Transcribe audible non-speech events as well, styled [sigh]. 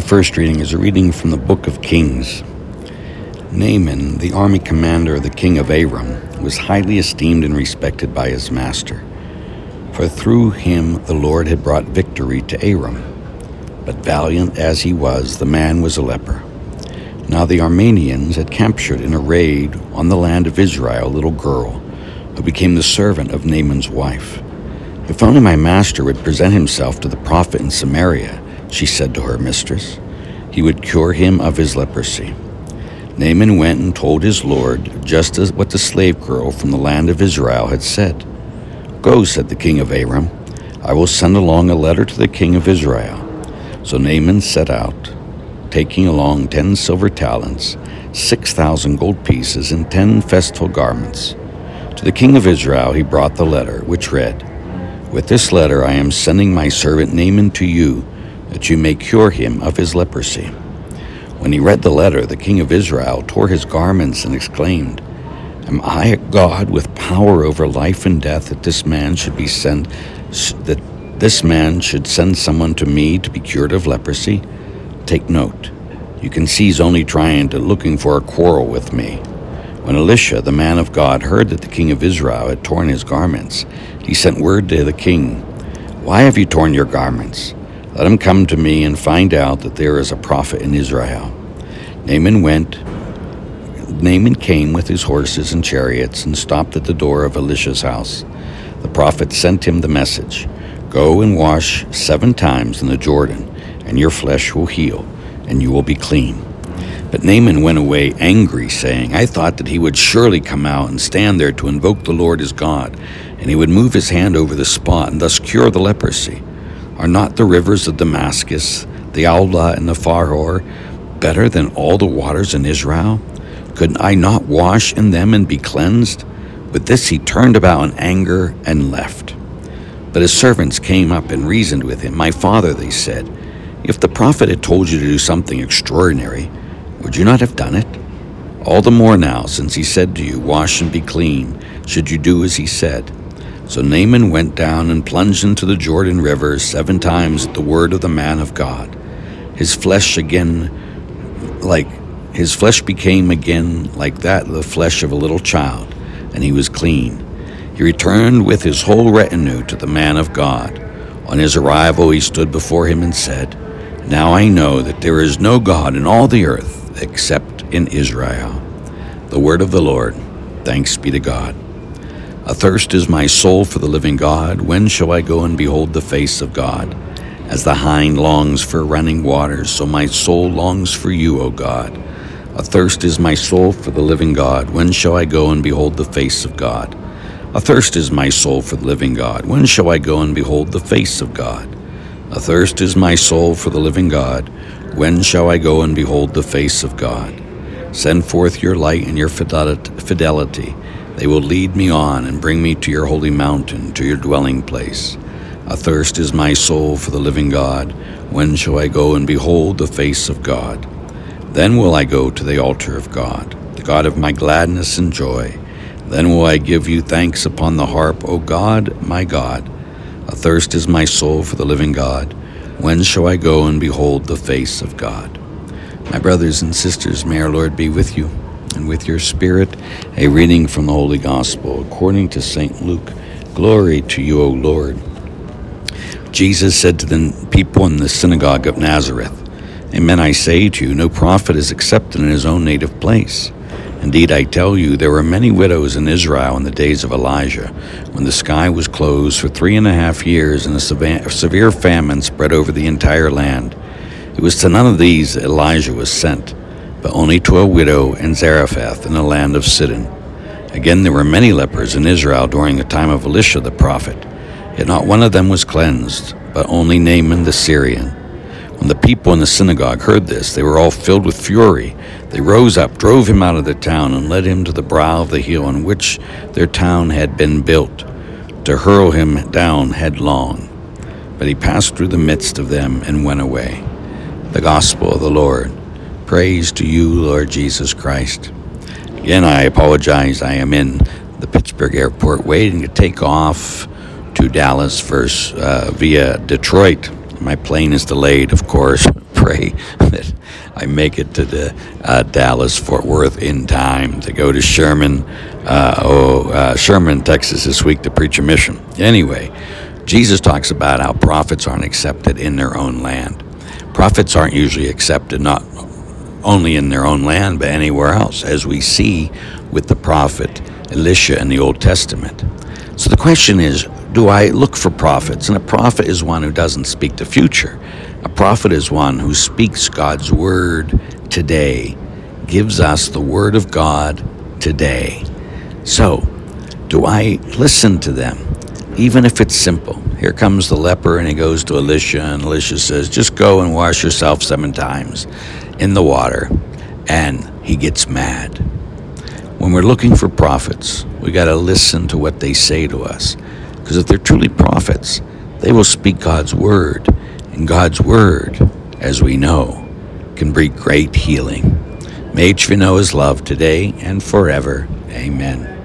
The first reading is a reading from the book of Kings. Naaman, the army commander of the king of Aram, was highly esteemed and respected by his master, for through him the Lord had brought victory to Aram. But valiant as he was, the man was a leper. Now the Arameans had captured in a raid on the land of Israel a little girl who became the servant of Naaman's wife. If only my master would present himself to the prophet in Samaria, she said to her mistress, he would cure him of his leprosy. Naaman went and told his lord just as what the slave girl from the land of Israel had said. Go, said the king of Aram, I will send along a letter to the king of Israel. So Naaman set out taking along ten silver talents, six thousand gold pieces, and ten festal garments. To the king of Israel he brought the letter, which read, With this letter I am sending my servant Naaman to you, that you may cure him of his leprosy. When he read the letter, the king of Israel tore his garments and exclaimed, Am I a God with power over life and death that this man should be sent that this man should send someone to me to be cured of leprosy? Take note. You can see he's only trying to looking for a quarrel with me. When Elisha, the man of God, heard that the king of Israel had torn his garments, he sent word to the king, Why have you torn your garments? Let him come to me and find out that there is a prophet in Israel. Naaman went. Naaman came with his horses and chariots and stopped at the door of Elisha's house. The prophet sent him the message Go and wash seven times in the Jordan and your flesh will heal, and you will be clean. But Naaman went away angry, saying, I thought that he would surely come out and stand there to invoke the Lord his God, and he would move his hand over the spot and thus cure the leprosy. Are not the rivers of Damascus, the Aula and the Pharpar, better than all the waters in Israel? Could I not wash in them and be cleansed? With this he turned about in anger and left. But his servants came up and reasoned with him. My father, they said, if the prophet had told you to do something extraordinary, would you not have done it? All the more now, since he said to you, Wash and be clean, should you do as he said. So Naaman went down and plunged into the Jordan River seven times at the word of the man of God. His flesh again, like his flesh became again like that of the flesh of a little child, and he was clean. He returned with his whole retinue to the man of God. On his arrival, he stood before him and said, now I know that there is no God in all the earth except in Israel. The word of the Lord. Thanks be to God. Athirst is my soul for the living God. When shall I go and behold the face of God? As the hind longs for running waters, so my soul longs for you, O God. Athirst is my soul for the living God. When shall I go and behold the face of God? Athirst is my soul for the living God. When shall I go and behold the face of God? Athirst is my soul for the living God. When shall I go and behold the face of God? Send forth your light and your fidelity. They will lead me on and bring me to your holy mountain, to your dwelling place. Athirst is my soul for the living God. When shall I go and behold the face of God? Then will I go to the altar of God, the God of my gladness and joy. Then will I give you thanks upon the harp, O God, my God. Athirst is my soul for the living God. When shall I go and behold the face of God? My brothers and sisters, may our Lord be with you and with your spirit. A reading from the Holy Gospel according to St. Luke. Glory to you, O Lord. Jesus said to the people in the synagogue of Nazareth, Amen, I say to you, no prophet is accepted in his own native place. Indeed, I tell you, there were many widows in Israel in the days of Elijah, when the sky was closed for three and a half years and a severe famine spread over the entire land. It was to none of these that Elijah was sent, but only to a widow in Zarephath in the land of Sidon. Again, there were many lepers in Israel during the time of Elisha the prophet, yet not one of them was cleansed, but only Naaman the Syrian. When the people in the synagogue heard this, they were all filled with fury. They rose up, drove him out of the town, and led him to the brow of the hill on which their town had been built, to hurl him down headlong. But he passed through the midst of them and went away. The Gospel of the Lord. Praise to you, Lord Jesus Christ. Again, I apologize. I am in the Pittsburgh airport waiting to take off to Dallas first uh, via Detroit. My plane is delayed, of course, [laughs] pray that I make it to the uh, Dallas Fort Worth in time to go to Sherman, uh, oh, uh, Sherman, Texas this week to preach a mission. Anyway, Jesus talks about how prophets aren't accepted in their own land. Prophets aren't usually accepted not only in their own land but anywhere else, as we see with the prophet Elisha in the Old Testament. So the question is do I look for prophets? And a prophet is one who doesn't speak the future. A prophet is one who speaks God's word today, gives us the word of God today. So, do I listen to them, even if it's simple? Here comes the leper, and he goes to Elisha, and Elisha says, Just go and wash yourself seven times in the water. And he gets mad. When we're looking for prophets, we got to listen to what they say to us. Because if they're truly prophets, they will speak God's word. And God's word, as we know, can bring great healing. May each of you know his love today and forever. Amen.